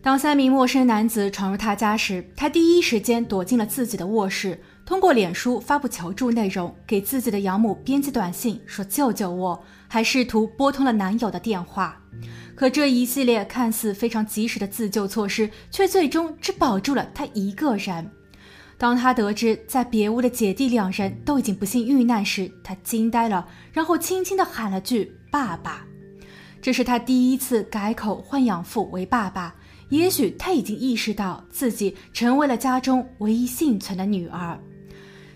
当三名陌生男子闯入他家时，他第一时间躲进了自己的卧室，通过脸书发布求助内容，给自己的养母编辑短信说“救救我”，还试图拨通了男友的电话。可这一系列看似非常及时的自救措施，却最终只保住了他一个人。当他得知在别屋的姐弟两人都已经不幸遇难时，他惊呆了，然后轻轻地喊了句“爸爸”。这是他第一次改口唤养父为爸爸。也许他已经意识到自己成为了家中唯一幸存的女儿。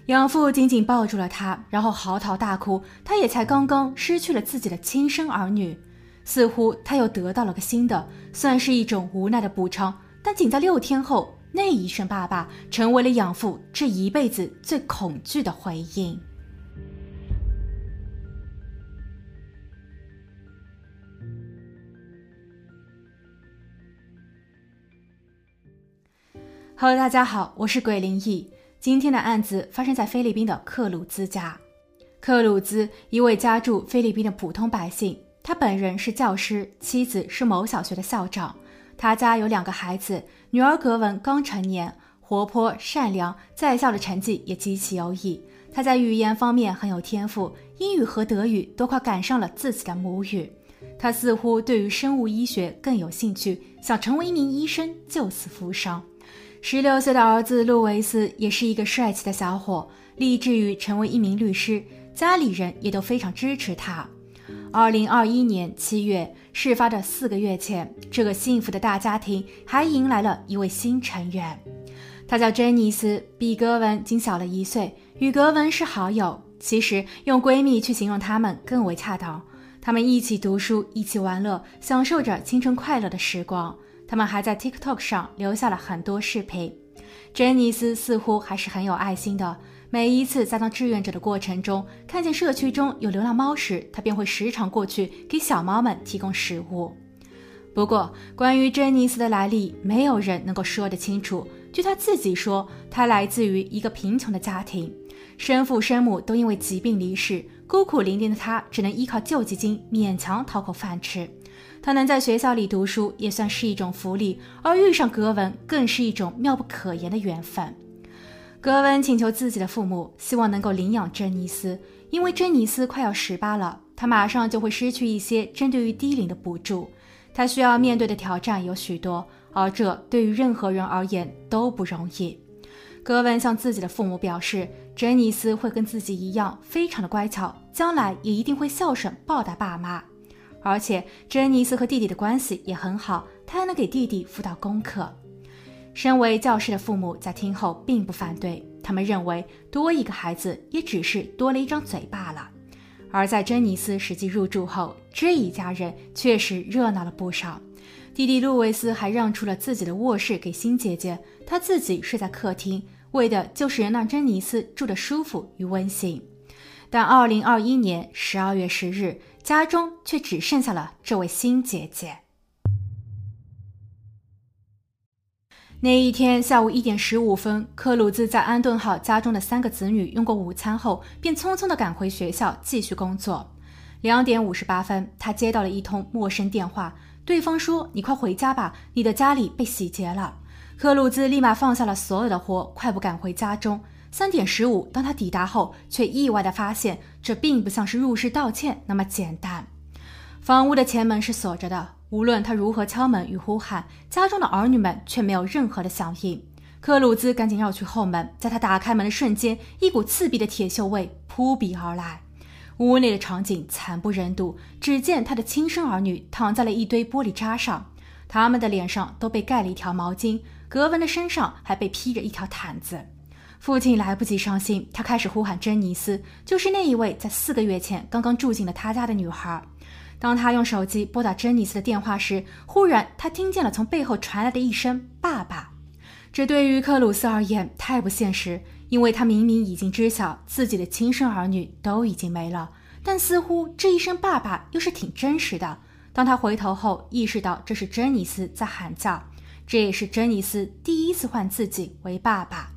养父紧紧抱住了他，然后嚎啕大哭。他也才刚刚失去了自己的亲生儿女，似乎他又得到了个新的，算是一种无奈的补偿。但仅在六天后，那一声“爸爸”成为了养父这一辈子最恐惧的回应。Hello，大家好，我是鬼灵异。今天的案子发生在菲律宾的克鲁兹家。克鲁兹一位家住菲律宾的普通百姓，他本人是教师，妻子是某小学的校长。他家有两个孩子，女儿格文刚成年，活泼善良，在校的成绩也极其优异。他在语言方面很有天赋，英语和德语都快赶上了自己的母语。他似乎对于生物医学更有兴趣，想成为一名医生，救死扶伤。十六岁的儿子路维斯也是一个帅气的小伙，立志于成为一名律师，家里人也都非常支持他。二零二一年七月，事发的四个月前，这个幸福的大家庭还迎来了一位新成员，他叫珍妮斯，比格文仅小了一岁，与格文是好友。其实用闺蜜去形容他们更为恰当。他们一起读书，一起玩乐，享受着青春快乐的时光。他们还在 TikTok 上留下了很多视频。珍妮斯似乎还是很有爱心的。每一次在当志愿者的过程中，看见社区中有流浪猫时，他便会时常过去给小猫们提供食物。不过，关于珍妮斯的来历，没有人能够说得清楚。据他自己说，他来自于一个贫穷的家庭，生父生母都因为疾病离世，孤苦伶仃的他只能依靠救济金勉强讨口饭吃。他能在学校里读书也算是一种福利，而遇上格文更是一种妙不可言的缘分。格文请求自己的父母，希望能够领养珍妮斯，因为珍妮斯快要十八了，他马上就会失去一些针对于低龄的补助。他需要面对的挑战有许多，而这对于任何人而言都不容易。格文向自己的父母表示，珍妮斯会跟自己一样非常的乖巧，将来也一定会孝顺报答爸妈。而且珍妮斯和弟弟的关系也很好，他还能给弟弟辅导功课。身为教师的父母在听后并不反对，他们认为多一个孩子也只是多了一张嘴罢了。而在珍妮斯实际入住后，这一家人确实热闹了不少。弟弟路维斯还让出了自己的卧室给新姐姐，他自己睡在客厅，为的就是能让珍妮斯住得舒服与温馨。但二零二一年十二月十日。家中却只剩下了这位新姐姐。那一天下午一点十五分，克鲁兹在安顿好家中的三个子女用过午餐后，便匆匆的赶回学校继续工作。两点五十八分，他接到了一通陌生电话，对方说：“你快回家吧，你的家里被洗劫了。”克鲁兹立马放下了所有的活，快步赶回家中。三点十五，当他抵达后，却意外地发现，这并不像是入室盗窃那么简单。房屋的前门是锁着的，无论他如何敲门与呼喊，家中的儿女们却没有任何的响应。克鲁兹赶紧绕去后门，在他打开门的瞬间，一股刺鼻的铁锈味扑鼻而来。屋内的场景惨不忍睹，只见他的亲生儿女躺在了一堆玻璃渣上，他们的脸上都被盖了一条毛巾，格文的身上还被披着一条毯子。父亲来不及伤心，他开始呼喊珍妮斯，就是那一位在四个月前刚刚住进了他家的女孩。当他用手机拨打珍妮斯的电话时，忽然他听见了从背后传来的一声“爸爸”。这对于克鲁斯而言太不现实，因为他明明已经知晓自己的亲生儿女都已经没了，但似乎这一声“爸爸”又是挺真实的。当他回头后，意识到这是珍妮斯在喊叫，这也是珍妮斯第一次唤自己为爸爸。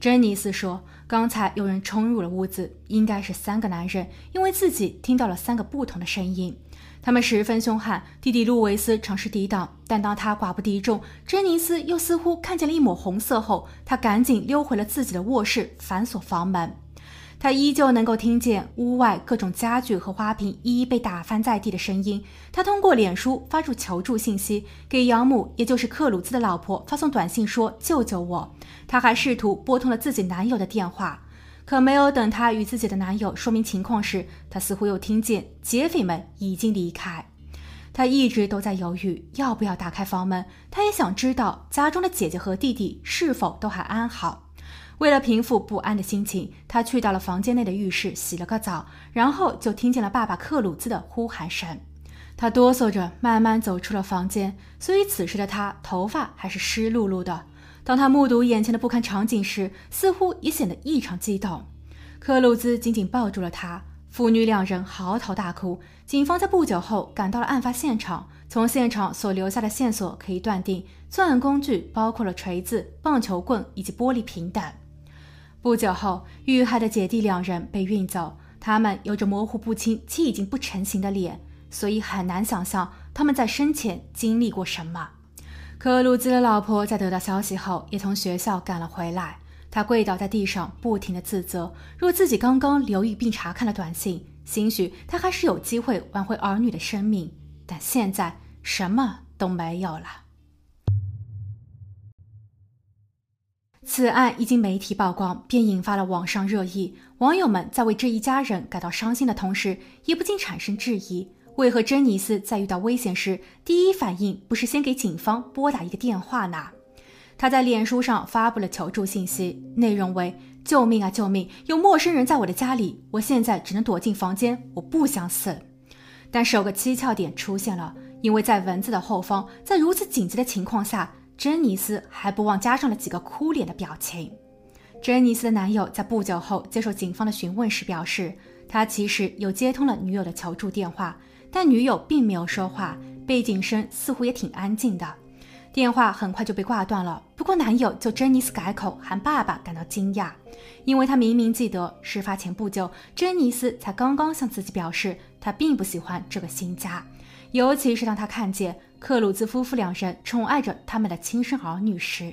珍妮斯说：“刚才有人冲入了屋子，应该是三个男人，因为自己听到了三个不同的声音。他们十分凶悍。弟弟路维斯尝试抵挡，但当他寡不敌众，珍妮斯又似乎看见了一抹红色后，他赶紧溜回了自己的卧室，反锁房门。他依旧能够听见屋外各种家具和花瓶一一被打翻在地的声音。他通过脸书发出求助信息，给养母，也就是克鲁兹的老婆发送短信说：“救救我！”他还试图拨通了自己男友的电话，可没有等他与自己的男友说明情况时，他似乎又听见劫匪们已经离开。他一直都在犹豫要不要打开房门，他也想知道家中的姐姐和弟弟是否都还安好。为了平复不安的心情，他去到了房间内的浴室洗了个澡，然后就听见了爸爸克鲁兹的呼喊声。他哆嗦着慢慢走出了房间，所以此时的他头发还是湿漉漉的。当他目睹眼前的不堪场景时，似乎也显得异常激动。克鲁兹紧紧抱住了他，父女两人嚎啕大哭。警方在不久后赶到了案发现场，从现场所留下的线索可以断定，作案工具包括了锤子、棒球棍以及玻璃瓶等。不久后，遇害的姐弟两人被运走。他们有着模糊不清且已经不成形的脸，所以很难想象他们在生前经历过什么。克鲁兹的老婆在得到消息后，也从学校赶了回来。她跪倒在地上，不停地自责：若自己刚刚留意并查看了短信，兴许她还是有机会挽回儿女的生命。但现在什么都没有了。此案一经媒体曝光，便引发了网上热议。网友们在为这一家人感到伤心的同时，也不禁产生质疑：为何珍妮斯在遇到危险时，第一反应不是先给警方拨打一个电话呢？他在脸书上发布了求助信息，内容为：“救命啊，救命！有陌生人在我的家里，我现在只能躲进房间，我不想死。”但是有个蹊跷点出现了，因为在文字的后方，在如此紧急的情况下。珍妮斯还不忘加上了几个哭脸的表情。珍妮斯的男友在不久后接受警方的询问时表示，他其实有接通了女友的求助电话，但女友并没有说话，背景声似乎也挺安静的。电话很快就被挂断了。不过，男友就珍妮斯改口喊爸爸感到惊讶，因为他明明记得事发前不久，珍妮斯才刚刚向自己表示，他并不喜欢这个新家。尤其是当他看见克鲁兹夫妇两人宠爱着他们的亲生儿女时，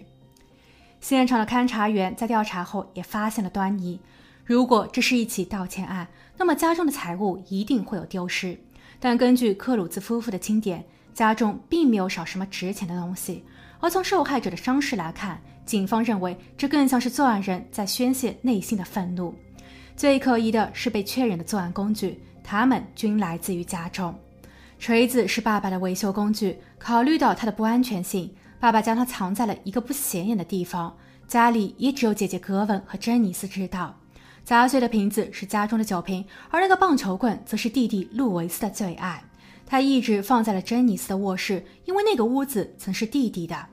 现场的勘查员在调查后也发现了端倪。如果这是一起盗窃案，那么家中的财物一定会有丢失。但根据克鲁兹夫妇的清点，家中并没有少什么值钱的东西。而从受害者的伤势来看，警方认为这更像是作案人在宣泄内心的愤怒。最可疑的是被确认的作案工具，它们均来自于家中。锤子是爸爸的维修工具。考虑到它的不安全性，爸爸将它藏在了一个不显眼的地方，家里也只有姐姐格文和珍妮斯知道。砸碎的瓶子是家中的酒瓶，而那个棒球棍则是弟弟路维斯的最爱。他一直放在了珍妮斯的卧室，因为那个屋子曾是弟弟的。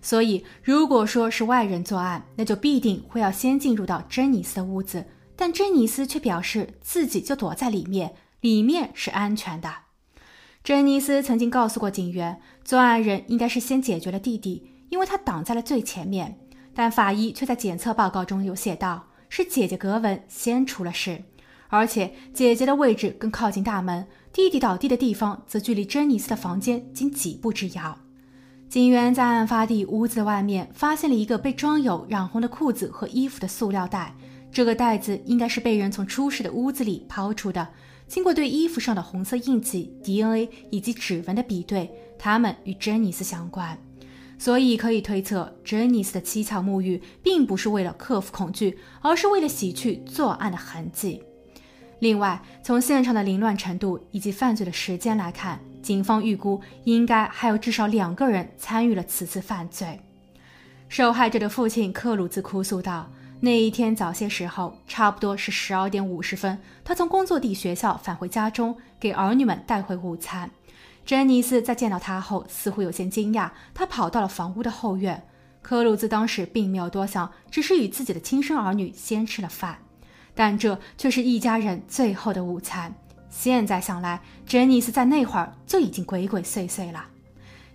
所以，如果说是外人作案，那就必定会要先进入到珍妮斯的屋子。但珍妮斯却表示自己就躲在里面，里面是安全的。珍妮斯曾经告诉过警员，作案人应该是先解决了弟弟，因为他挡在了最前面。但法医却在检测报告中有写道，是姐姐格文先出了事，而且姐姐的位置更靠近大门，弟弟倒地的地方则距离珍妮斯的房间仅几步之遥。警员在案发地屋子外面发现了一个被装有染红的裤子和衣服的塑料袋，这个袋子应该是被人从出事的屋子里抛出的。经过对衣服上的红色印记、DNA 以及指纹的比对，他们与珍妮斯相关，所以可以推测，珍妮斯的蹊跷沐浴并不是为了克服恐惧，而是为了洗去作案的痕迹。另外，从现场的凌乱程度以及犯罪的时间来看，警方预估应该还有至少两个人参与了此次犯罪。受害者的父亲克鲁兹哭诉道。那一天早些时候，差不多是十二点五十分，他从工作地学校返回家中，给儿女们带回午餐。珍妮斯在见到他后，似乎有些惊讶，他跑到了房屋的后院。科鲁兹当时并没有多想，只是与自己的亲生儿女先吃了饭，但这却是一家人最后的午餐。现在想来，珍妮斯在那会儿就已经鬼鬼祟祟了。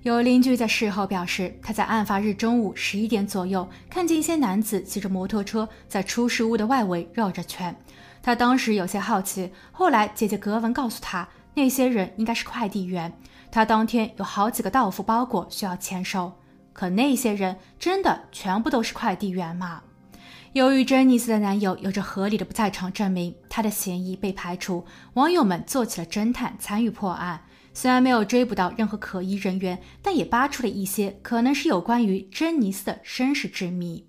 有邻居在事后表示，他在案发日中午十一点左右看见一些男子骑着摩托车在出事屋的外围绕着圈。他当时有些好奇，后来姐姐格文告诉他，那些人应该是快递员。他当天有好几个到付包裹需要签收，可那些人真的全部都是快递员吗？由于珍妮斯的男友有着合理的不在场证明，他的嫌疑被排除。网友们做起了侦探，参与破案。虽然没有追捕到任何可疑人员，但也扒出了一些可能是有关于珍妮斯的身世之谜。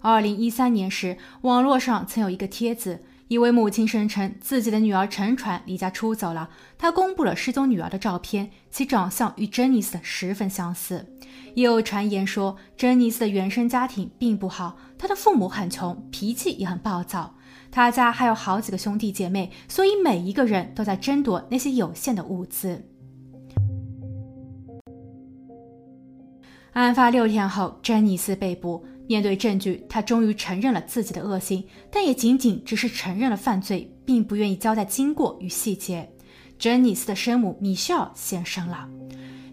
二零一三年时，网络上曾有一个帖子，一位母亲声称自己的女儿沉船离家出走了。她公布了失踪女儿的照片，其长相与珍妮斯十分相似。也有传言说，珍妮斯的原生家庭并不好，她的父母很穷，脾气也很暴躁。她家还有好几个兄弟姐妹，所以每一个人都在争夺那些有限的物资。案发六天后，珍妮斯被捕。面对证据，她终于承认了自己的恶行，但也仅仅只是承认了犯罪，并不愿意交代经过与细节。珍妮斯的生母米歇尔现身了。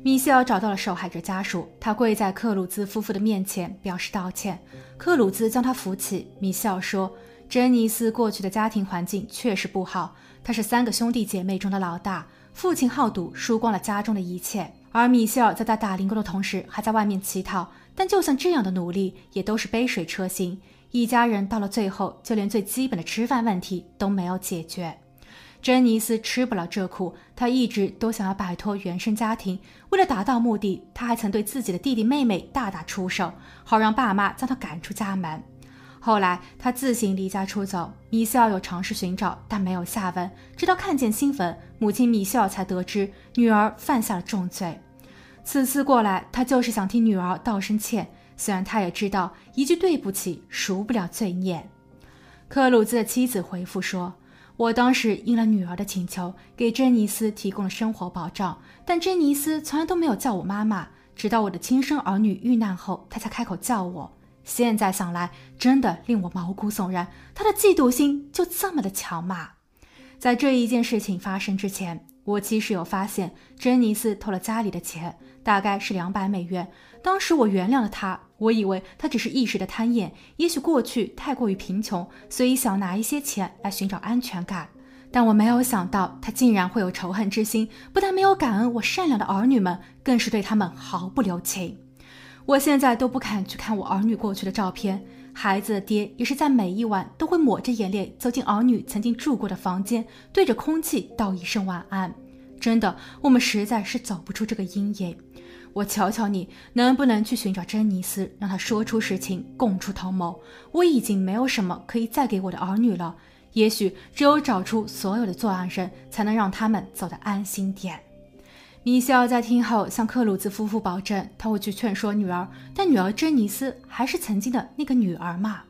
米歇尔找到了受害者家属，他跪在克鲁兹夫妇的面前表示道歉。克鲁兹将他扶起。米歇尔说：“珍妮斯过去的家庭环境确实不好，她是三个兄弟姐妹中的老大，父亲好赌，输光了家中的一切。”而米歇尔在他打零工的同时，还在外面乞讨。但就算这样的努力，也都是杯水车薪。一家人到了最后，就连最基本的吃饭问题都没有解决。珍妮斯吃不了这苦，她一直都想要摆脱原生家庭。为了达到目的，她还曾对自己的弟弟妹妹大打出手，好让爸妈将她赶出家门。后来，他自行离家出走。米歇尔有尝试寻找，但没有下文。直到看见新闻，母亲米歇尔才得知女儿犯下了重罪。此次过来，他就是想替女儿道声歉。虽然他也知道一句对不起赎不了罪孽。克鲁兹的妻子回复说：“我当时应了女儿的请求，给珍妮斯提供了生活保障，但珍妮斯从来都没有叫我妈妈。直到我的亲生儿女遇难后，她才开口叫我。现在想来，真的令我毛骨悚然。他的嫉妒心就这么的强吗？在这一件事情发生之前。”我其实有发现，珍妮斯偷了家里的钱，大概是两百美元。当时我原谅了他，我以为他只是一时的贪念，也许过去太过于贫穷，所以想拿一些钱来寻找安全感。但我没有想到，他竟然会有仇恨之心，不但没有感恩我善良的儿女们，更是对他们毫不留情。我现在都不敢去看我儿女过去的照片。孩子的爹也是在每一晚都会抹着眼泪走进儿女曾经住过的房间，对着空气道一声晚安。真的，我们实在是走不出这个阴影。我求求你，能不能去寻找珍妮斯，让她说出实情，供出同谋？我已经没有什么可以再给我的儿女了。也许只有找出所有的作案人，才能让他们走得安心点。米歇尔在听后向克鲁兹夫妇保证，他会去劝说女儿，但女儿珍妮斯还是曾经的那个女儿嘛。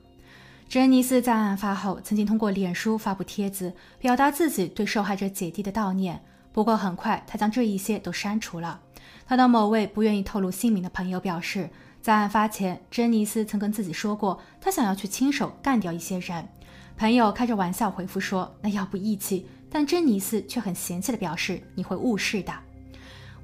珍妮斯在案发后曾经通过脸书发布帖子，表达自己对受害者姐弟的悼念。不过很快，他将这一些都删除了。他的某位不愿意透露姓名的朋友表示，在案发前，珍妮斯曾跟自己说过，他想要去亲手干掉一些人。朋友开着玩笑回复说：“那要不义气？”但珍妮斯却很嫌弃地表示：“你会误事的。”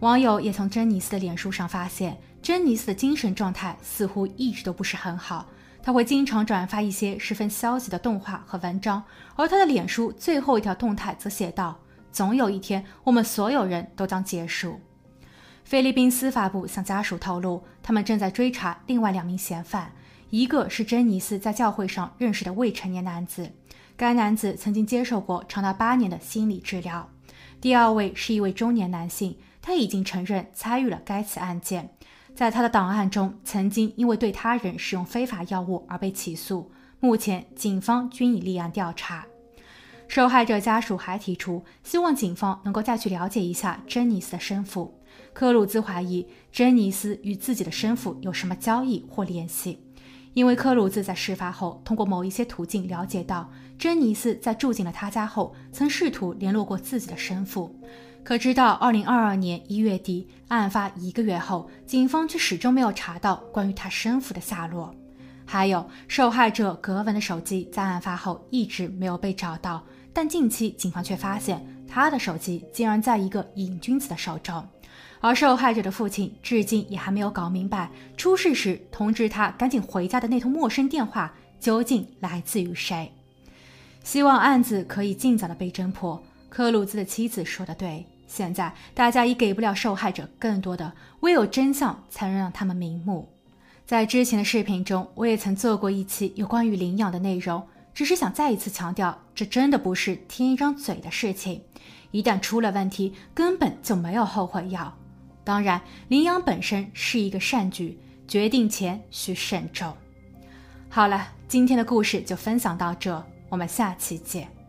网友也从珍妮斯的脸书上发现，珍妮斯的精神状态似乎一直都不是很好。她会经常转发一些十分消极的动画和文章，而她的脸书最后一条动态则写道：“总有一天，我们所有人都将结束。”菲律宾司法部向家属透露，他们正在追查另外两名嫌犯，一个是珍妮斯在教会上认识的未成年男子，该男子曾经接受过长达八年的心理治疗；第二位是一位中年男性。他已经承认参与了该次案件，在他的档案中，曾经因为对他人使用非法药物而被起诉。目前，警方均已立案调查。受害者家属还提出，希望警方能够再去了解一下珍妮斯的生父。科鲁兹怀疑珍妮斯与自己的生父有什么交易或联系，因为科鲁兹在事发后通过某一些途径了解到，珍妮斯在住进了他家后，曾试图联络过自己的生父。可直到二零二二年一月底，案发一个月后，警方却始终没有查到关于他生父的下落。还有受害者格文的手机在案发后一直没有被找到，但近期警方却发现他的手机竟然在一个瘾君子的手中。而受害者的父亲至今也还没有搞明白，出事时通知他赶紧回家的那通陌生电话究竟来自于谁。希望案子可以尽早的被侦破。克鲁兹的妻子说的对，现在大家已给不了受害者更多的，唯有真相才能让他们瞑目。在之前的视频中，我也曾做过一期有关于领养的内容，只是想再一次强调，这真的不是添一张嘴的事情。一旦出了问题，根本就没有后悔药。当然，领养本身是一个善举，决定前需慎重。好了，今天的故事就分享到这，我们下期见。